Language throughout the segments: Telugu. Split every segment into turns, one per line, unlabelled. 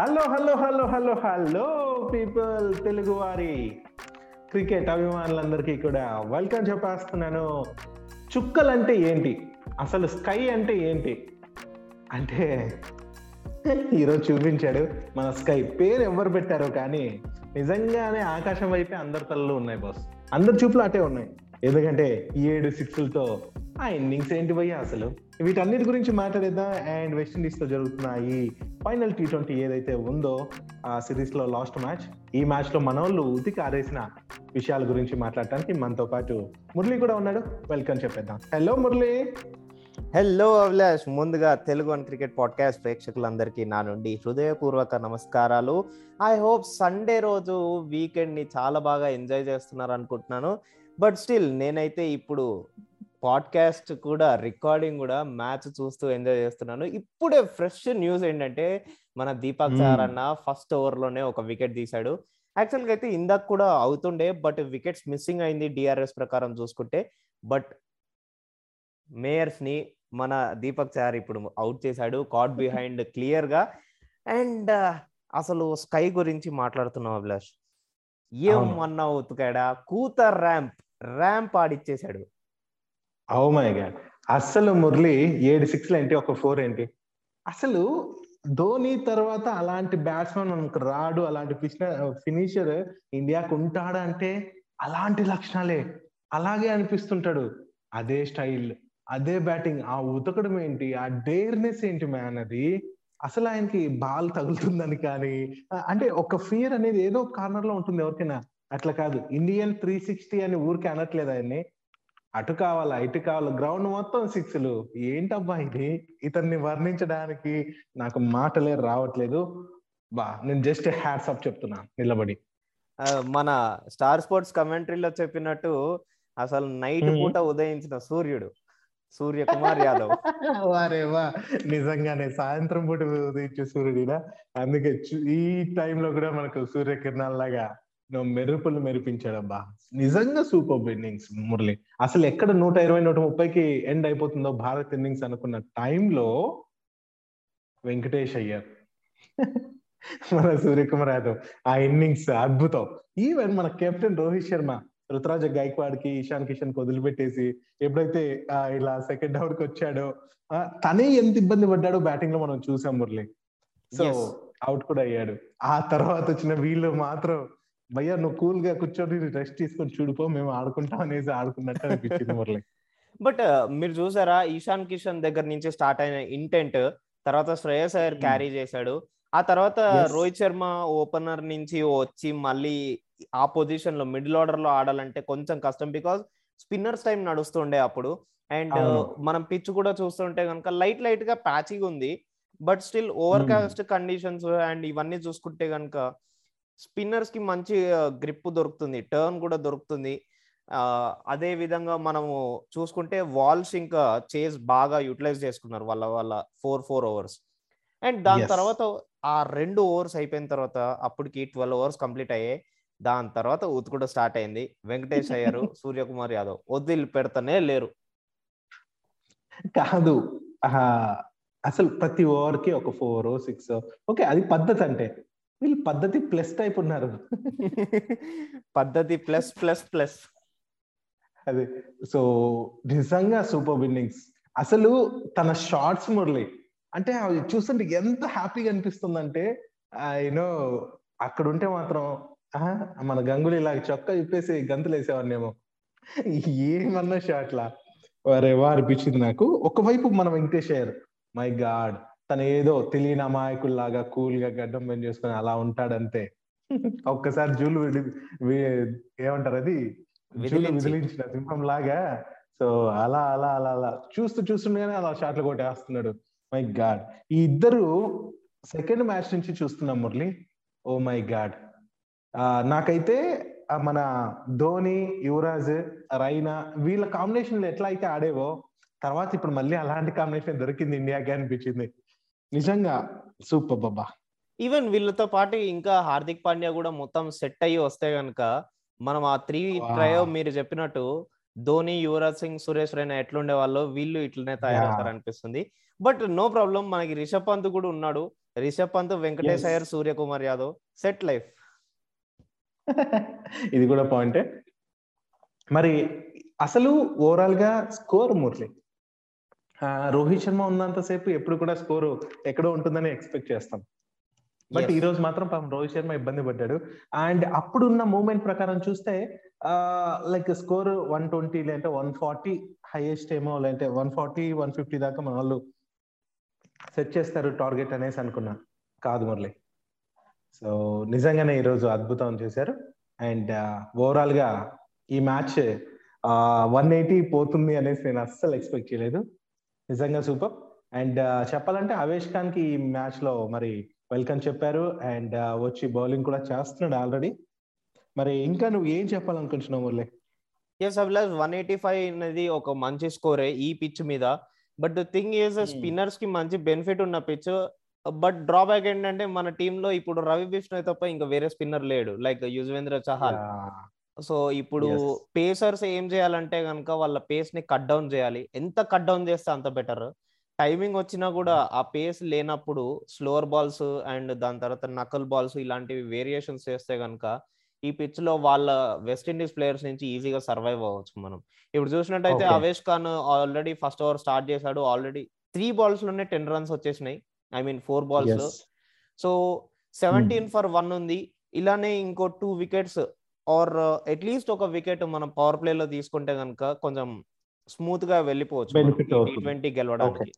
Hello hello hello hello hello people Telugu వారి క్రికెట్ అభిమానులందరికీ కూడా వెల్కమ్ చెప్పేస్తున్నాను. చుక్కలంటే ఏంటి? అసలు స్కై అంటే ఏంటి? అంటే ఈరోజు చూపించాడు మన స్కై పేరు ఎవరు పెట్టారో కానీ నిజంగానే ఆకాశం వైపే అందరి తలలు ఉన్నాయి బాస్ అందరి చూపులు అటే ఉన్నాయి. ఎందుకంటే ఈ ఏడు సిక్స్లతో ఆ ఇన్నింగ్స్ ఏంటి భయ్యా అసలు? వీటన్నిటి గురించి మాట్లాడేద్దాం. అండ్ వెస్టిండీస్తో జరుగుతున్న ఈ ఫైనల్ టీ ట్వంటీ ఏదైతే ఉందో ఆ సిరీస్లో లాస్ట్ మ్యాచ్ ఈ మ్యాచ్లో మన వాళ్ళు ఉతికి ఆరేసిన విషయాల గురించి మాట్లాడటానికి మనతో పాటు మురళి కూడా ఉన్నాడు. వెల్కమ్ చెప్పేద్దాం. హలో మురళి.
హలో అభిలాష్ ముందుగా తెలుగు వన్ క్రికెట్ పాడ్కాస్ట్ ప్రేక్షకులందరికీ నా నుండి హృదయపూర్వక నమస్కారాలు. ఐ హోప్ సండే రోజు వీకెండ్ని చాలా బాగా ఎంజాయ్ చేస్తున్నారు అనుకుంటున్నాను. బట్ స్టిల్ నేనైతే ఇప్పుడు పాడ్కాస్ట్ కూడా రికార్డింగ్ కూడా మ్యాచ్ చూస్తూ ఎంజాయ్ చేస్తున్నాను. ఇప్పుడే ఫ్రెష్ న్యూస్ ఏంటంటే మన దీపక్. సార్ అన్న ఫస్ట్ ఓవర్లోనే ఒక వికెట్ తీశాడు. యాక్చువల్గా అయితే ఇందాక కూడా అవుతుండే బట్ వికెట్స్ మిస్సింగ్ అయింది డిఆర్ఎస్ ప్రకారం చూసుకుంటే. బట్ మేయర్స్ని మన దీపక్ సార్ ఇప్పుడు అవుట్ చేశాడు కాట్ బిహైండ్ క్లియర్గా అండ్ అసలు స్కై గురించి మాట్లాడుతున్నాం అభిలాష్. ఏమన్నా ఉతుకాడా కూత ర్యాంప్. ర్యాంప్ ఆడిచ్చేశాడు.
ఓ మై గాడ్ అసలు మురళి ఏడు సిక్స్ ఏంటి? ఒక ఫోర్ ఏంటి? అసలు ధోని తర్వాత అలాంటి బ్యాట్స్మెన్ మనకు రాడు అలాంటి ఫినిషర్ ఇండియాకు ఉంటాడు అంటే అలాంటి లక్షణాలే. అలాగే అనిపిస్తుంటాడు. అదే స్టైల్ అదే బ్యాటింగ్ ఆ ఉతకడం ఏంటి? ఆ డేర్నెస్ ఏంటి మ్యాన్ అది? అసలు ఆయనకి బాల్ తగులుతుందని కానీ అంటే ఒక ఫియర్ అనేది ఏదో కార్నర్లో ఉంటుంది ఎవరికైనా. అట్లా కాదు. ఇండియన్ త్రీ సిక్స్టీ అని ఊరికే అనట్లేదు ఆయన్ని. అటు కావాలా ఇటు కావాలా? గ్రౌండ్ మొత్తం సిక్స్లు ఏంటబ్బా ఇది? ఇతన్ని వర్ణించడానికి నాకు మాటలే రావట్లేదు. బా నేను జస్ట్ హ్యాట్స్ అప్ చెప్తున్నా. నిలబడి.
మన స్టార్ స్పోర్ట్స్ కమెంటరీలో చెప్పినట్టు అసలు నైట్. పూట ఉదయించిన సూర్యుడు సూర్య కుమార్ యాదవ్.
వారే వా. నిజంగానే సాయంత్రం పూట ఉదయించే సూర్యుడినా? అందుకే ఈ టైంలో కూడా మనకు సూర్యకిరణాల్లాగా నువ్వు మెరుపులు మెరిపించాడబ్బా. నిజంగా సూపర్ ఇన్నింగ్స్ మురళి. అసలు ఎక్కడ నూట ఇరవై నూట ముప్పైకి ఎండ్ అయిపోతుందో భారత్ ఇన్నింగ్స్ అనుకున్న టైంలో వెంకటేష్ అయ్యారు. మన సూర్యకుమార్ యాదవ్. ఆ ఇన్నింగ్స్ అద్భుతం. ఈవెన్ మన కెప్టెన్ రోహిత్ శర్మ రుతురాజ గైక్వాడ్కి ఇషాన్ కిషన్కి వదిలిపెట్టేసి ఎప్పుడైతే ఇలా సెకండ్ డౌన్కి వచ్చాడో తనే ఎంత ఇబ్బంది పడ్డాడో బ్యాటింగ్లో మనం చూసాం మురళి. సో. అవుట్ కూడా అయ్యాడు. ఆ తర్వాత వచ్చిన వీళ్ళు మాత్రం భయ్యా నువ్వు కూల్గా కూర్చొని రెస్ట్ తీసుకొని చూడిపో మేము ఆడుకుంటాం అనేసి ఆడుకున్నట్టు అనిపించింది మురళి
బట్ మీరు చూసారా ఈశాన్ కిషన్ దగ్గర నుంచి స్టార్ట్ అయిన ఇంటెంట్ తర్వాత శ్రేయస్ అయ్యర్
Hmm.
క్యారీ చేశాడు ఆ తర్వాత. రోహిత్ శర్మ ఓపెనర్ నుంచి వచ్చి మళ్ళీ ఆ పొజిషన్లో మిడిల్ ఆర్డర్లో ఆడాలంటే కొంచెం కష్టం బికాస్ స్పిన్నర్స్ టైం నడుస్తుండే అప్పుడు అండ్. మనం పిచ్ కూడా చూస్తుంటే కనుక లైట్ లైట్గా ప్యాచింగ్ ఉంది but still overcast conditions and ఇవన్నీ చూసుకుంటే కనుక స్పిన్నర్స్కి మంచి గ్రిప్ దొరుకుతుంది టర్న్ కూడా దొరుకుతుంది. అదే విధంగా మనము చూసుకుంటే వాల్స్ ఇంకా చేస్ బాగా యూటిలైజ్ చేసుకున్నారు వాళ్ళ వాళ్ళ ఫోర్ ఫోర్ ఓవర్స్. అండ్ దాని. తర్వాత ఆ రెండు ఓవర్స్ అయిపోయిన తర్వాత అప్పటికి ట్వెల్వ్ ఓవర్స్ కంప్లీట్ అయ్యాయి. దాని తర్వాత ఉతుకుడు స్టార్ట్ అయింది. వెంకటేష్ అయ్యారు సూర్యకుమార్ యాదవ్. వదిలి పెడతానే లేరు.
కాదు. అసలు ప్రతి ఓవర్కి ఒక ఫోర్ సిక్స్ ఓకే అది పద్ధతి అంటే వీళ్ళు పద్ధతి ప్లస్ టైప్ ఉన్నారు.
పద్ధతి ప్లస్ ప్లస్ ప్లస్.
అదే. సో నిజంగా సూపర్ ఇన్నింగ్స్ అసలు తన షార్ట్స్ మురళి. అంటే అవి చూస్తుంటే ఎంత హ్యాపీగా అనిపిస్తుందంటే యూనో అక్కడ ఉంటే మాత్రం మన గంగులీ ఇలాగ చొక్కా ఇప్పేసి గంతులు వేసేవాడినేమో. ఏమన్నా షాట్లా. వరే వా అనిపించింది నాకు. ఒకవైపు మన వెంకటేష్ అయ్యారు. My God. తను ఏదో తెలియని అమాయకుల్లాగా కూల్గా గడ్డం పెన్ చేసుకుని అలా ఉంటాడంతే. ఒక్కసారి జూలు ఏమంటారు అది? జూలు
విదిలించి.
విదిలించిన సింహం లాగా సో అలా అలా అలా అలా చూస్తూ చూస్తుండగానే అలా షాట్లు కొట్టేస్తున్నాడు. My God. ఈ ఇద్దరు సెకండ్ మ్యాచ్ నుంచి చూస్తున్నాం మురళి. ఓ మై గాడ్. నాకైతే మన ధోని యువరాజ్ రైనా వీళ్ళ కాంబినేషన్ ఎట్లా అయితే ఆడేవో తర్వాత ఇప్పుడు మళ్ళీ అలాంటి కాంబినేషన్ దొరికింది ఇండియాకి అనిపించింది. నిజంగా సూపర్ బాబా
ఈవెన్ వీళ్ళతో పాటు ఇంకా హార్దిక్ పాండ్యా కూడా మొత్తం సెట్ అయ్యి వస్తే గనుక మనం ఆ త్రీ. ట్రయో మీరు చెప్పినట్టు ధోని యువరాజ్ సింగ్ సురేష్ రైనా ఎట్లుండే వాళ్ళు వీళ్ళు ఇట్లనే తయారవుతారు. అనిపిస్తుంది బట్ నో ప్రాబ్లం మనకి రిషబ్ పంత్ కూడా ఉన్నాడు రిషబ్ పంత్ వెంకటేష్. అయ్యర్ సూర్యకుమార్ యాదవ్ సెట్ లైఫ్
ఇది కూడా పాయింటే మరి అసలు ఓవరాల్గా స్కోర్ మురళి రోహిత్ శర్మ ఉన్నంతసేపు ఎప్పుడు కూడా స్కోర్ ఎక్కడో ఉంటుందని ఎక్స్పెక్ట్ చేస్తాం. బట్. ఈ రోజు మాత్రం పాపం రోహిత్ శర్మ ఇబ్బంది పడ్డాడు. అండ్ అప్పుడున్న మూమెంట్ ప్రకారం చూస్తే లైక్ స్కోర్ వన్ ట్వంటీ లేదంటే వన్ ఫార్టీ హైయెస్ట్ ఏమో లేదంటే వన్ ఫార్టీ వన్ ఫిఫ్టీ దాకా మన వాళ్ళు సెట్ చేస్తారు టార్గెట్ అనేసి అనుకున్నా. కాదు మురళి. సో నిజంగానే ఈరోజు అద్భుతం చేశారు. అండ్ ఓవరాల్గా ఈ మ్యాచ్ వన్ ఎయిటీ పోతుంది అనేసి నేను అస్సలు ఎక్స్పెక్ట్ చేయలేదు. నిజంగా సూపర్. అండ్ చెప్పాలంటే అవేష్ ఖాన్కి ఈ మ్యాచ్లో మరి వెల్కమ్ చెప్పారు. అండ్ వచ్చి బౌలింగ్ కూడా చేస్తున్నాడు ఆల్రెడీ. మరి ఇంకా నువ్వు ఏం చెప్పాలనుకుంటున్నావు Murali?
Yes Abhilash one eighty five అనేది ఒక మంచి స్కోరే ఈ పిచ్ మీద. But thing is. స్పిన్నర్స్కి మంచి బెనిఫిట్ ఉన్న పిచ్. బట్ డ్రాబ్యాక్ ఏంటంటే మన టీమ్లో ఇప్పుడు రవి బిష్ణోయ్ తప్ప ఇంకా వేరే స్పిన్నర్ లేడు. లైక్ యుజ్వేంద్ర చహాల్ సో ఇప్పుడు. పేసర్స్ ఏం చేయాలంటే కనుక వాళ్ళ పేస్ని కట్ డౌన్ చేయాలి ఎంత కట్ డౌన్ చేస్తే అంత బెటర్. టైమింగ్ వచ్చినా కూడా ఆ పేస్ లేనప్పుడు స్లోవర్ బాల్స్ అండ్ దాని తర్వాత నకల్ బాల్స్ ఇలాంటివి వేరియేషన్స్ చేస్తే కనుక ఈ పిచ్లో వాళ్ళ వెస్టిండీస్ ప్లేయర్స్ నుంచి ఈజీగా సర్వైవ్ అవ్వచ్చు మనం. ఇప్పుడు చూసినట్టయితే. Avesh Khan already first over start చేశాడు ఆల్రెడీ త్రీ బాల్స్లోనే టెన్ రన్స్ వచ్చేసినాయి I mean four balls. So seventeen for one ఉంది. ఇలానే ఇంకో two wickets or at least ఒక వికెట్ మనం పవర్ ప్లే లో తీసుకుంటే కనుక కొంచెం స్మూత్గా వెళ్ళిపోవచ్చు. ట్వంటీ గెలవడానికి.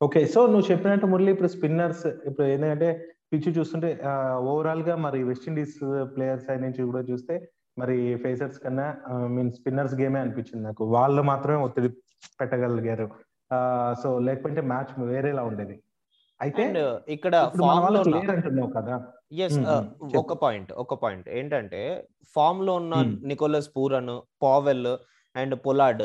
ఓకే సో నువ్వు చెప్పినట్టు మురళి ఇప్పుడు స్పిన్నర్స్ ఇప్పుడు ఏంటంటే పిచ్ చూస్తుంటే ఓవరాల్గా మరి వెస్టిండీస్ ప్లేయర్స్ సైడ్ నుంచి కూడా చూస్తే మరి ఫేసర్స్ కన్నా మీన్ స్పిన్నర్స్ గేమే అనిపించింది నాకు. వాళ్ళు మాత్రమే ఒత్తిడి పెట్టగలిగారు. సో లేకపోతే మ్యాచ్ వేరేలా ఉండేది. అయితే
ఇక్కడ
కదా.
ఎస్. ఒక పాయింట్ ఒక పాయింట్. ఏంటంటే ఫామ్లో ఉన్న. Nicholas Pooran Powell and Pollard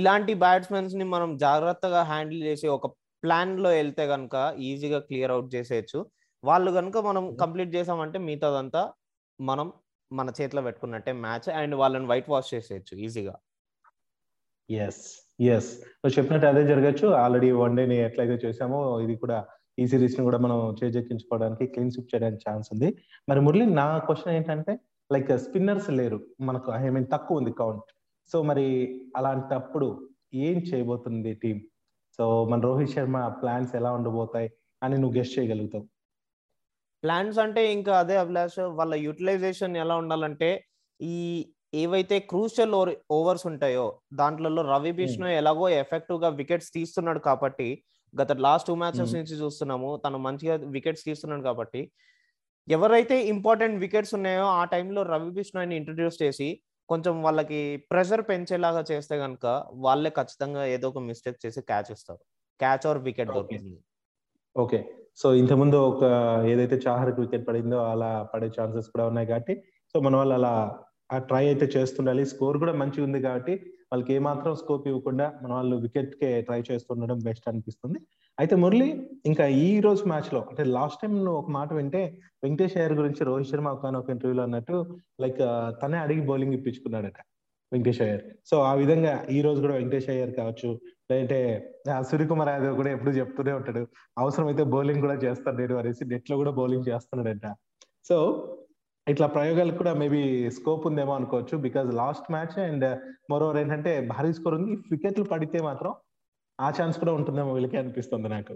ఇలాంటి బ్యాట్స్మెన్స్ని మనం జాగ్రత్తగా హ్యాండిల్ చేసి ఒక ప్లాన్లో వెళ్తే గనుక ఈజీగా క్లియర్ అవుట్ చేసేయచ్చు. వాళ్ళు కనుక మనం కంప్లీట్ చేసామంటే మిగతాదంతా మనం మన చేతిలో పెట్టుకున్నట్టే మ్యాచ్ అండ్ వాళ్ళని వైట్ వాష్ చేసేయచ్చు ఈజీగా.
ఎస్ ఎస్ నువ్వు చెప్పినట్టు అదే జరగచ్చు. ఆల్రెడీ వన్ని ఎట్లయితే చేసామో ఇది కూడా ఈ సిరీస్ని కూడా మనం చేజెక్కించుకోవడానికి క్లీన్ స్విప్ చేయడానికి ఛాన్స్ ఉంది. మరి మురళి నా క్వశ్చన్ ఏంటంటే లైక్ స్పిన్నర్స్ లేరు. మనకు ఐ మీన్ తక్కువ ఉంది కౌంట్ సో మరి అలాంటప్పుడు ఏం చేయబోతుంది టీం సో మన రోహిత్ శర్మ ప్లాన్స్ ఎలా ఉండబోతాయి అని నువ్వు గెస్ట్ చేయగలుగుతావు?
ప్లాన్స్ అంటే ఇంకా అదే అభిలాష్ వాళ్ళ యూటిలైజేషన్ ఎలా ఉండాలంటే ఈ ఏవైతే క్రూషియల్ ఓవర్స్ ఉంటాయో దాంట్లో రవి బిష్ణు ఎలాగో ఎఫెక్టివ్గా వికెట్స్ తీస్తున్నాడు కాబట్టి గత లాస్ట్ టూ మ్యాచెస్. నుంచి చూస్తున్నాము తను మంచిగా వికెట్స్ తీస్తున్నాడు కాబట్టి ఎవరైతే ఇంపార్టెంట్ వికెట్స్ ఉన్నాయో ఆ టైంలో రవి బిష్ణోయ్ని ఇంట్రడ్యూస్ చేసి కొంచెం వాళ్ళకి ప్రెషర్ పెంచేలాగా చేస్తే కనుక వాళ్ళే ఖచ్చితంగా ఏదో ఒక మిస్టేక్ చేసి క్యాచ్ ఇస్తారు క్యాచ్ ఆర్ వికెట్. దొరుకుతుంది
ఓకే సో ఇంతకుముందు ఒక ఏదైతే చాహర్కి వికెట్ పడిందో అలా పడే ఛాన్సెస్ కూడా ఉన్నాయి కాబట్టి సో మన వాళ్ళు అలా ఆ ట్రై అయితే చేస్తుండాలి. స్కోర్ కూడా మంచిగా ఉంది కాబట్టి వాళ్ళకి ఏమాత్రం స్కోప్ ఇవ్వకుండా మన వాళ్ళు వికెట్ కే ట్రై చేస్తుండడం బెస్ట్ అనిపిస్తుంది. అయితే మురళి ఇంకా ఈ రోజు మ్యాచ్లో అంటే లాస్ట్ టైం నువ్వు ఒక మాట వింటే వెంకటేష్ అయ్యర్ గురించి రోహిత్ శర్మ ఒక ఒక ఇంటర్వ్యూలో అన్నట్టు లైక్ తనే అడిగి బౌలింగ్ ఇప్పించుకున్నాడట వెంకటేష్ అయ్యర్. సో ఆ విధంగా ఈ రోజు కూడా వెంకటేష్ అయ్యర్ కావచ్చు లేదంటే సూర్యకుమార్ యాదవ్ కూడా ఎప్పుడు చెప్తూనే ఉంటాడు. అవసరమైతే బౌలింగ్ కూడా చేస్తాడు నేను అనేసి నెట్లో కూడా బౌలింగ్ చేస్తున్నాడంట. సో ఇట్లా ప్రయోగాలకు కూడా మేబీ స్కోప్ ఉందేమో అనుకోవచ్చు బికాజ్ లాస్ట్ మ్యాచ్ అండ్ మరోవర్ ఏంటంటే భారీ స్కోర్ ఉంది వికెట్లు పడితే మాత్రం ఆ ఛాన్స్ కూడా ఉంటుందేమో వీళ్ళకి అనిపిస్తుంది నాకు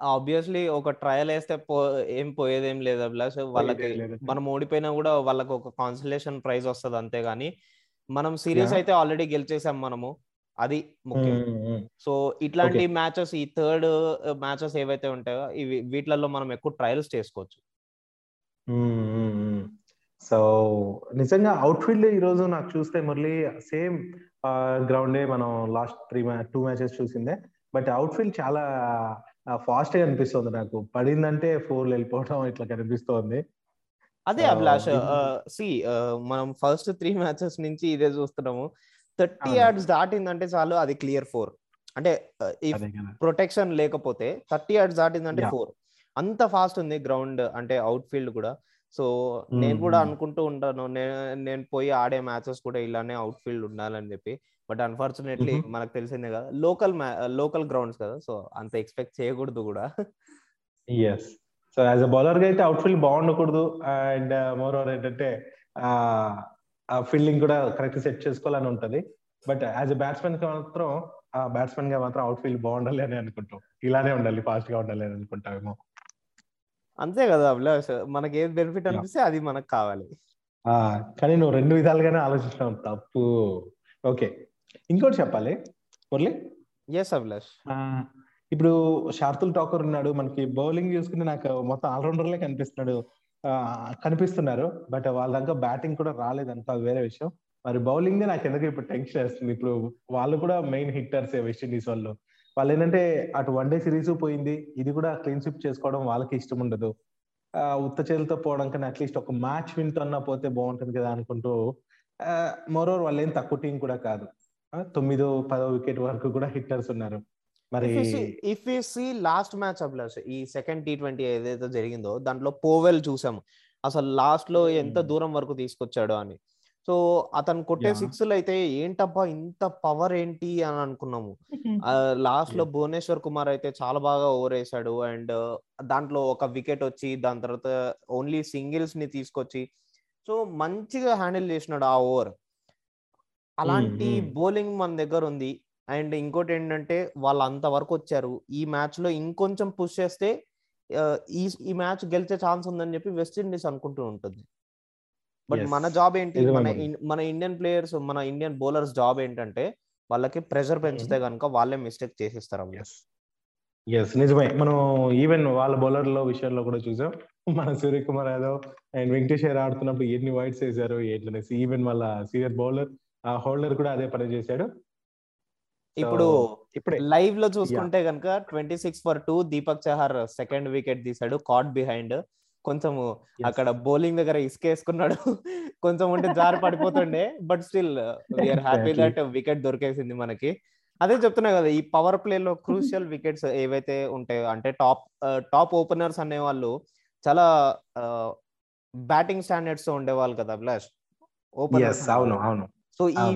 ఆబ్వియస్లీ ఒక ట్రయల్ వేస్తే పో ఏం పోయేదేం లేదు అభిలాష్ వాళ్ళకి. మనం ఓడిపోయినా కూడా వాళ్ళకి ఒక కాన్సలేషన్ ప్రైజ్ వస్తుంది అంతే గానీ మనం సిరీస్
Yeah.
అయితే ఆల్రెడీ గెలిచేసాం మనము అది ముఖ్యం
ఉమ్, ఉమ్,
సో ఇట్లాంటి మ్యాచెస్ ఈ థర్డ్ మ్యాచెస్ ఏవైతే ఉంటాయో ఇవి వీటిలలో మనం ఎక్కువ ట్రయల్స్ చేసుకోవచ్చు.
సో నిజంగా అవుట్ఫీల్డ్ ఈ రోజు నాకు చూస్తే మురళి సేమ్ గ్రౌండే మనం లాస్ట్ త్రీ టూ మ్యాచెస్ చూసిందే. బట్ అవుట్ఫీల్డ్ చాలా ఫాస్ట్గా అనిపిస్తుంది నాకు. పడిందంటే ఫోర్ వెళ్ళిపోవడం ఇట్లా కనిపిస్తోంది.
అదే అభిలాష్ సి మనం ఫస్ట్ త్రీ మ్యాచెస్ నుంచి ఇదే చూస్తున్నాము. థర్టీ. యార్డ్స్ దాటిందంటే చాలు అది క్లియర్ ఫోర్ అంటే ప్రొటెక్షన్ లేకపోతే థర్టీ యార్డ్స్ దాటిందంటే. ఫోర్ అంత ఫాస్ట్ ఉంది గ్రౌండ్ అంటే అవుట్ ఫీల్డ్ కూడా. సో నేను కూడా. అనుకుంటూ ఉంటాను నేను నేను పోయి ఆడే మ్యాచెస్ కూడా ఇలానే అవుట్ ఫీల్డ్ ఉండాలని చెప్పి. But unfortunately. మనకు తెలిసిందే కదా లోకల్ లోకల్ గ్రౌండ్స్ కదా. సో అంత ఎక్స్పెక్ట్ చేయకూడదు కూడా.
ఎస్ సో యాజ్ అ బౌలర్గా అయితే అవుట్ ఫీల్డ్ బాగుండకూడదు. అండ్ మోర్ ఓవర్ ఏంటంటే ఆ ఫీల్డింగ్ కూడా కరెక్ట్ సెట్ చేసుకోవాలని ఉంటది. బట్ యాజ్ అ బ్యాట్స్మెన్కి మాత్రం ఆ బ్యాట్స్మెన్గా మాత్రం అవుట్ ఫీల్డ్ బాగుండాలి అని అనుకుంటాం. ఇలానే ఉండాలి ఫాస్ట్గా ఉండాలి అని అనుకుంటామేమో.
అంతే కదా అభిలాష్. మనకి ఏది బెనిఫిట్. అనిపిస్తే అది మనకు కావాలి.
ఆ కానీ నువ్వు రెండు విధాలుగానే ఆలోచిస్తావు తప్పు. ఓకే. ఇంకోటి చెప్పాలి. మురళి?
ఎస్ అభిలాష్.
ఇప్పుడు శార్తుల్ ఠాకూర్ ఉన్నాడు. మనకి బౌలింగ్ చూసుకుంటే నాకు మొత్తం ఆల్రౌండర్లే కనిపిస్తున్నాడు. కనిపిస్తున్నారు. బట్ వాళ్ళ దాకా బ్యాటింగ్ కూడా రాలేదంట అది వేరే విషయం. మరి బౌలింగ్ నాకు ఎందుకు ఇప్పుడు టెన్షన్ వేస్తుంది? ఇప్పుడు వాళ్ళు కూడా మెయిన్ హిట్టర్స్ వెస్ట్ ఇండీస్ వాళ్ళు. వాళ్ళు ఏంటంటే అటు వన్ డే సిరీస్ పోయింది. ఇది కూడా క్లీన్ స్విప్ చేసుకోవడం వాళ్ళకి ఇష్టం ఉండదు. ఆ, ఉత్త చేతులతో పోవడం కన్నా అట్లీస్ట్ ఒక మ్యాచ్ విన్ అన్నా పోతే బాగుంటుంది కదా అనుకుంటూ మోరోవర్ వాళ్ళు ఏం తక్కువ టీం కూడా కాదు. తొమ్మిదో పదో వికెట్ వరకు కూడా హిట్టర్స్ ఉన్నారు. మరి
if you see last match Abhilash ఈ సెకండ్ టీ ట్వంటీ ఏదైతే జరిగిందో దాంట్లో పోవెల్ చూసాము. అసలు లాస్ట్లో ఎంత
Hmm.
దూరం వరకు తీసుకొచ్చాడు అని. సో అతను కొట్టే
Yeah.
సిక్స్ అయితే ఏంటబ్బా ఇంత పవర్ ఏంటి అని అనుకున్నాము
లాస్ట్లో.
భువనేశ్వర్ కుమార్ అయితే చాలా బాగా ఓవర్ వేసాడు అండ్ దాంట్లో ఒక వికెట్ వచ్చి దాని తర్వాత ఓన్లీ సింగిల్స్ని తీసుకొచ్చి సో మంచిగా హ్యాండిల్ చేసినాడు ఆ ఓవర్ అలాంటి. బౌలింగ్ మన దగ్గర ఉంది అండ్ ఇంకోటి ఏంటంటే వాళ్ళు అంతవరకు వచ్చారు ఈ మ్యాచ్లో ఇంకొంచెం పుష్ చేస్తే ఈ ఈ మ్యాచ్ గెలిచే ఛాన్స్ ఉందని చెప్పి వెస్ట్ ఇండీస్ అనుకుంటూ ఉంటుంది బట్. మన జాబ్ ఏంటి? మన మన ఇండియన్ ప్లేయర్స్ మన ఇండియన్ బౌలర్స్ జాబ్ ఏంటంటే వాళ్ళకి ప్రెషర్ పెంచితే కనుక వాళ్ళే మిస్టేక్ చేసిస్తారు.
ఎస్ నిజమే. మనం ఈవెన్ వాళ్ళ బౌలర్ల విషయంలో కూడా చూసాం. మన సూర్యకుమార్ యాదవ్ అండ్ వెంకటేష్ అయ్యర్ ఆడుతున్నప్పుడు ఎన్ని వైట్స్ వేసారు ఏంటనేసి ఈవెన్ వాళ్ళ సీనియర్ బౌలర్ ఆ హోల్డర్ కూడా అదే పని చేశాడు.
ఇప్పుడు
ఇప్పుడే.
లైవ్లో చూసుకుంటే కనుక twenty six for two Deepak Chahar second wicket తీసాడు కాట్ బిహైండ్. కొంచెం
Yes.
అక్కడ బౌలింగ్ దగ్గర ఇసుకేసుకున్నాడు. కొంచెం ఉంటే జారి పడిపోతుండే. But still we are happy. That wicket దొరికేసింది మనకి. అదే చెప్తున్నా కదా ఈ పవర్ ప్లే లో క్రూషియల్ వికెట్స్ ఏవైతే ఉంటాయో అంటే టాప్ టాప్ ఓపెనర్స్ అనే వాళ్ళు చాలా బ్యాటింగ్ స్టాండర్డ్స్తో ఉండేవాళ్ళు కదా అభిలాష్?
ఎస్ అవును అవును.
సో ఈ.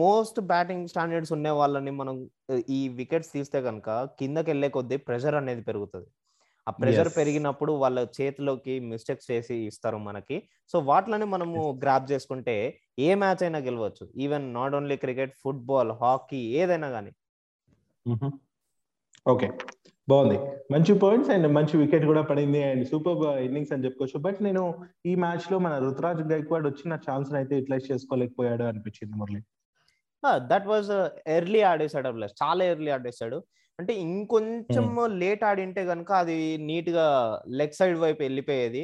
మోస్ట్ బ్యాటింగ్ స్టాండర్డ్స్ ఉండే వాళ్ళని మనం ఆ, ఈ వికెట్స్ తీస్తే కనుక కిందకి వెళ్ళే కొద్దీ ప్రెషర్ అనేది పెరుగుతుంది. ఆ ప్రెషర్. పెరిగినప్పుడు వాళ్ళ చేతిలోకి మిస్టేక్స్ చేసి ఇస్తారు మనకి. సో వాటిని మనము గ్రాప్ చేసుకుంటే ఏ మ్యాచ్ అయినా గెలవచ్చు. Even not only cricket football hockey ఏదైనా కానీ
ఓకే. బాగుంది. మంచి పాయింట్స్ అండ్ మంచి వికెట్ కూడా పడింది అండ్ సూపర్ ఇన్నింగ్స్ అని చెప్పుకోవచ్చు. బట్ నేను ఈ మ్యాచ్లో మన రుతురాజ్ గైక్వాడ్ వచ్చిన ఛాన్స్ అయితే యూటిలైజ్ చేసుకోలేకపోయాడు అనిపించింది మురళి.
దట్ వాజ్ ఎర్లీ ఆడేసాడు చాలా ఎర్లీ ఆడేసాడు అంటే ఇంకొంచెం లేట్ ఆడింటే కనుక అది నీట్గా లెగ్ సైడ్ వైపు వెళ్ళిపోయేది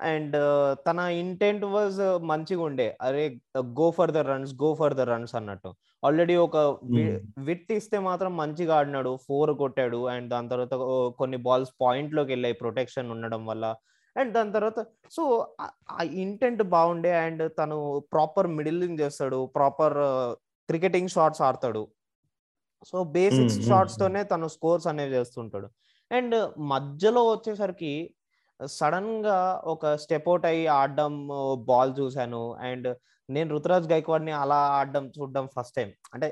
అండ్ తన ఇంటెంట్ వాజ్ మంచిగా ఉండే. అరే go for the runs go for the runs అన్నట్టు. ఆల్రెడీ ఒక విట్ ఇస్తే మాత్రం మంచిగా ఆడినాడు. ఫోర్ కొట్టాడు. అండ్ దాని తర్వాత కొన్ని బాల్స్ పాయింట్లోకి వెళ్ళాయి. ప్రొటెక్షన్ ఉండడం వల్ల. అండ్ దాని తర్వాత సో ఆ ఇంటెంట్ బాగుండే. అండ్ తను ప్రాపర్ మిడిలింగ్ చేస్తాడు. ప్రాపర్ క్రికెటింగ్ షాట్స్ ఆడతాడు. So basics
mm,
shots. తోనే తను స్కోర్స్ అనేవి చేస్తుంటాడు. అండ్ మధ్యలో వచ్చేసరికి సడన్గా ఒక స్టెప్ అవుట్ అయ్యి ఆడడం బాల్ చూశాను. అండ్ నేను రుతురాజ్ గైక్వాడ్ని అలా ఆడడం చూడడం ఫస్ట్ టైం. అంటే.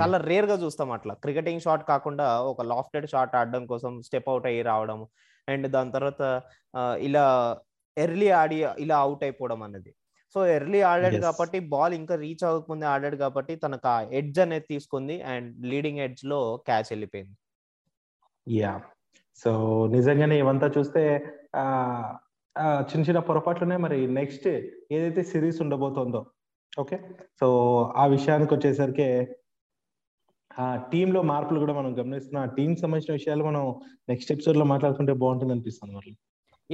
చాలా రేర్గా చూస్తాం అట్లా. క్రికెటింగ్ షాట్ కాకుండా ఒక లాఫ్టెడ్ షాట్ ఆడడం కోసం స్టెప్ అవుట్ అయ్యి రావడం. అండ్ దాని తర్వాత ఇలా ఎర్లీ ఆడి ఇలా అవుట్ అయిపోవడం అనేది సో ఎర్లీ ఆడాడు. కాబట్టి బాల్ ఇంకా రీచ్ అవ్వకముందే ఆడాడు కాబట్టి తనకు ఆ ఎడ్జ్ అనేది తీసుకుంది అండ్ లీడింగ్ ఎడ్జ్లో క్యాచ్ వెళ్ళిపోయింది.
యా సో నిజంగానే ఇవంతా చూస్తే చిన్న చిన్న పొరపాట్లునే మరి నెక్స్ట్ ఏదైతే సిరీస్ ఉండబోతోందో ఓకే? సో ఆ విషయానికి వచ్చేసరికి ఆ టీమ్లో మార్పులు కూడా మనం గమనిస్తున్నాం. ఆ టీం సంబంధించిన విషయాలు మనం నెక్స్ట్ ఎపిసోడ్లో మాట్లాడుకుంటే బాగుంటుంది అనిపిస్తుంది మరి.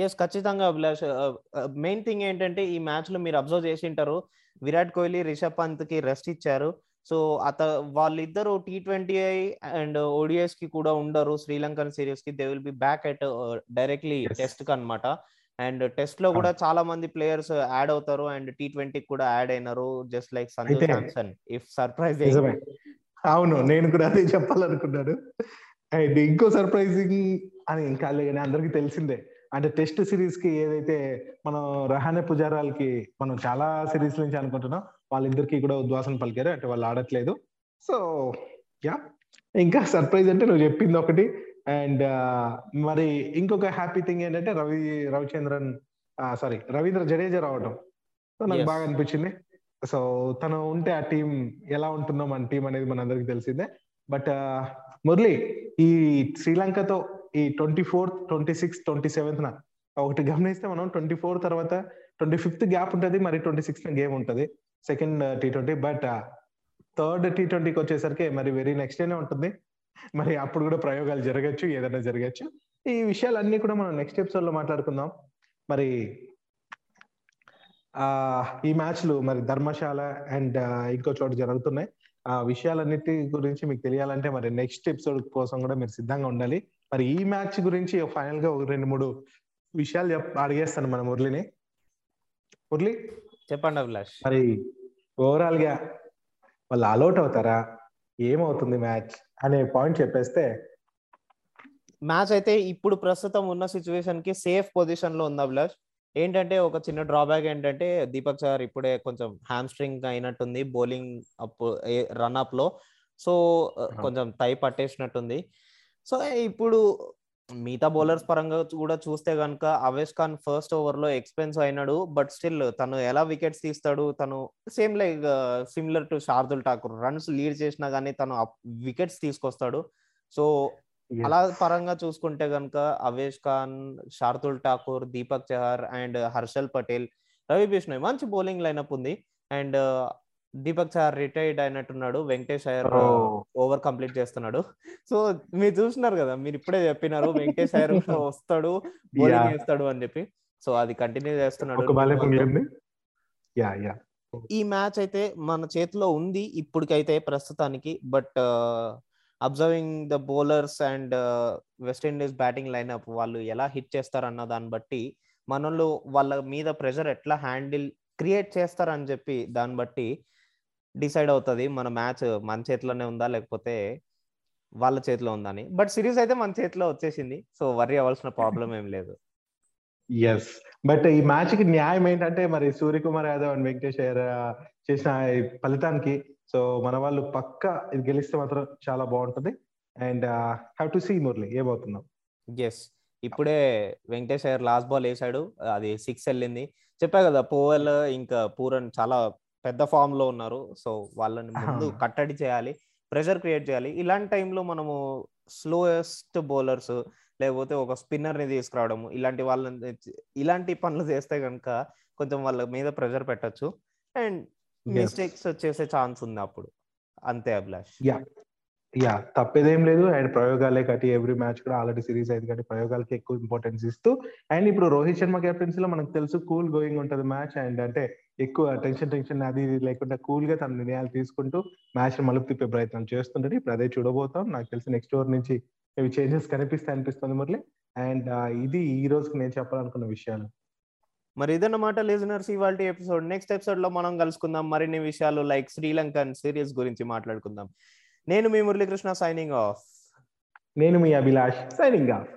ఎస్ ఖచ్చితంగా అభిలాష్. మెయిన్ థింగ్ ఏంటంటే ఈ మ్యాచ్లో మీరు అబ్జర్వ్ చేసి ఉంటారు విరాట్ కోహ్లీ రిషబ్ పంత్కి రెస్ట్ ఇచ్చారు. సో అత వాళ్ళిద్దరు టీ ట్వంటీ అండ్ ఓడిఎస్కి కూడా ఉండరు. Sri Lankan సిరీస్కి they will be back at directly. టెస్ట్కి అనమాట అండ్ టెస్ట్లో కూడా చాలా మంది ప్లేయర్స్ యాడ్ అవుతారు. అండ్ టీ ట్వంటీ కూడా యాడ్ అయినారు. Just like Sanju Samson if surprise
అవును నేను కూడా అదే చెప్పాలనుకున్నాను. అండ్ ఇంకో సర్ప్రైజింగ్ అని ఇంకా అందరికి తెలిసిందే. అంటే టెస్ట్ సిరీస్కి ఏదైతే మనం రహానే పుజారాలకి మనం చాలా సిరీస్ నుంచి అనుకుంటున్నాం వాళ్ళిద్దరికి కూడా ఉద్వాసన పలికారు. అంటే వాళ్ళు ఆడట్లేదు. So yeah. ఇంకా సర్ప్రైజ్ అంటే నువ్వు చెప్పింది ఒకటి. అండ్ మరి ఇంకొక హ్యాపీ థింగ్ ఏంటంటే రవి రవిచంద్రన్ సారీ రవీంద్ర జడేజా రావడం సో నాకు. బాగా అనిపించింది. సో తను ఉంటే ఆ టీం ఎలా ఉంటుందో మన టీం అనేది మన అందరికి తెలిసిందే. బట్ మురళి ఈ శ్రీలంకతో ఈ twenty fourth twenty six twenty seventh ఒకటి గమనిస్తే మనం ట్వంటీ ఫోర్ తర్వాత ట్వంటీ ఫిఫ్త్ గ్యాప్ ఉంటుంది మరి ట్వంటీ సిక్స్త్ గేమ్ ఉంటుంది. Second T twenty but third T ట్వంటీకి వచ్చేసరికి మరి వెరీ నెక్స్ట్ డేనే ఉంటుంది. మరి అప్పుడు కూడా ప్రయోగాలు జరగచ్చు ఏదైనా జరగచ్చు. ఈ విషయాలన్నీ కూడా మనం నెక్స్ట్ ఎపిసోడ్లో మాట్లాడుకుందాం. మరి ఈ మ్యాచ్లు మరి ధర్మశాల అండ్ ఇంకో చోట జరుగుతున్నాయి. ఆ విషయాలన్నిటి గురించి మీకు తెలియాలంటే మరి నెక్స్ట్ ఎపిసోడ్ కోసం కూడా మీరు సిద్ధంగా ఉండాలి. మరి ఈ మ్యాచ్ గురించి ఫైనల్గా ఒక రెండు మూడు విషయాలు అడిగేస్తాను మన మురళిని. మురళి?
చెప్పండి అభిలాష్.
మరి ఓవరాల్గా వాళ్ళు అలౌట్ అవుతారా? ఏమవుతుంది మ్యాచ్ అనే పాయింట్ చెప్పేస్తే.
మ్యాచ్ అయితే ఇప్పుడు ప్రస్తుతం ఉన్న సిచ్యువేషన్కి సేఫ్ పొజిషన్లో ఉంది అభిలాష్. ఏంటంటే ఒక చిన్న డ్రాబ్యాక్ ఏంటంటే దీపక్ సార్ ఇప్పుడే కొంచెం హ్యామ్స్ట్రింగ్ అయినట్టుంది బౌలింగ్ అప్ రన్ అప్లో. సో కొంచెం తై పట్టేసినట్టుంది. సో ఇప్పుడు మిగతా బౌలర్స్ పరంగా కూడా చూస్తే కనుక అవేష్ ఖాన్ ఫస్ట్ ఓవర్లో ఎక్స్పెన్స్ అయినాడు. బట్ స్టిల్ తను ఎలా వికెట్స్ తీస్తాడు? తను same like similar to Shardul Thakur runs lead చేసినా గానీ తను వికెట్స్ తీసుకొస్తాడు. సో అలా పరంగా చూసుకుంటే కనుక అవేష్ ఖాన్ శార్దుల్ ఠాకూర్ దీపక్ చహర్ అండ్ హర్షల్ పటేల్ రవి బిష్ణోయ్ మంచి బౌలింగ్ లైనప్ ఉంది. అండ్ దీపక్ చహర్ రిటైర్డ్ అయినట్టున్నాడు. వెంకటేష్ అయ్యర్ ఓవర్ కంప్లీట్ చేస్తున్నాడు. సో మీరు చూస్తున్నారు కదా మీరు ఇప్పుడే చెప్పినారు వెంకటేష్ అయ్యర్ వస్తాడు బౌలింగ్ చేస్తాడు అని చెప్పి. సో అది కంటిన్యూ చేస్తున్నాడు. ఈ మ్యాచ్ అయితే మన చేతిలో ఉంది ఇప్పటికైతే ప్రస్తుతానికి. But observing the bowlers and West Indies batting lineup వాళ్ళు ఎలా హిట్ చేస్తారన్న దాన్ని బట్టి మనలో వాళ్ళ మీద ప్రెషర్ ఎట్లా హ్యాండిల్ క్రియేట్ చేస్తారని చెప్పి దాన్ని బట్టి డిసైడ్ అవుతుంది. మన మ్యాచ్ మన చేతిలోనే ఉందా లేకపోతే వాళ్ళ చేతిలో ఉందా అని. బట్ సిరీస్ అయితే మన చేతిలో వచ్చేసింది. సో వరి అవ్వాల్సిన ప్రాబ్లం ఏం లేదు.
ఎస్ బట్ ఈ మ్యాచ్కి న్యాయం ఏంటంటే మరి సూర్యకుమార్ యాదవ్ అండ్ వెంకటేష్ అయ్యర్ చేసిన ఫలితానికి. సో మన వాళ్ళు పక్క ఇది గెలిస్తే మాత్రం చాలా బాగుంటుంది. And have to see Murali ఏమవుతున్నాం
yes ఇప్పుడే వెంకటేష్ అయ్యర్ లాస్ట్ బాల్ వేసాడు అది సిక్స్ వెళ్ళింది. చెప్పా కదా పోవెల్ ఇంకా పూరన్ చాలా పెద్ద ఫామ్లో ఉన్నారు. సో వాళ్ళని ముందు కట్టడి చేయాలి ప్రెషర్ క్రియేట్ చేయాలి. ఇలాంటి టైంలో మనము స్లోయెస్ట్ బౌలర్స్ లేకపోతే ఒక స్పిన్నర్ని తీసుకురావడం ఇలాంటి వాళ్ళని ఇలాంటి పనులు చేస్తే కనుక కొంచెం వాళ్ళ మీద ప్రెషర్ పెట్టచ్చు. అండ్ మిస్టేక్స్ చేసే ఛాన్స్ ఉంది అప్పుడు అంతే అభిలాష్.
యా. యా. తప్పేదేం లేదు. అండ్ ప్రయోగాలే కట్టి ఎవ్రీ మ్యాచ్ కూడా ఆల్రెడీ సిరీస్ అయింది కాబట్టి ప్రయోగాలకి ఎక్కువ ఇంపార్టెన్స్ ఇస్తూ అండ్ ఇప్పుడు రోహిత్ శర్మ కెప్టెన్సీ లో మనకు తెలుసు కూల్ గోయింగ్ ఉంటుంది మ్యాచ్ అండ్ అంటే ఎక్కువ టెన్షన్ టెన్షన్ అది లేకుండా కూల్గా తన నిర్ణయాలు తీసుకుంటూ మ్యాచ్ మలుపు తిప్పే ప్రయత్నం చేస్తుంటాడు. ఇప్పుడు అదే చూడబోతాం. నాకు తెలిసి నెక్స్ట్ ఓవర్ నుంచి ఇవి చేంజెస్ కనిపిస్తాయి అనిపిస్తుంది మురళి. అండ్ ఇది ఈ రోజుకి నేను చెప్పాలనుకున్న విషయాలు.
మరి ఇదన్నమాట లిజనర్స్ ఇవాళ ఎపిసోడ్ నెక్స్ట్ ఎపిసోడ్లో మనం కలుసుకుందాం. మరిన్ని విషయాలు లైక్ శ్రీలంకన్ సిరీస్ గురించి మాట్లాడుకుందాం. నేను మీ మురళీకృష్ణ సైనింగ్ ఆఫ్
నేను మీ అభిలాష్ సైనింగ్ ఆఫ్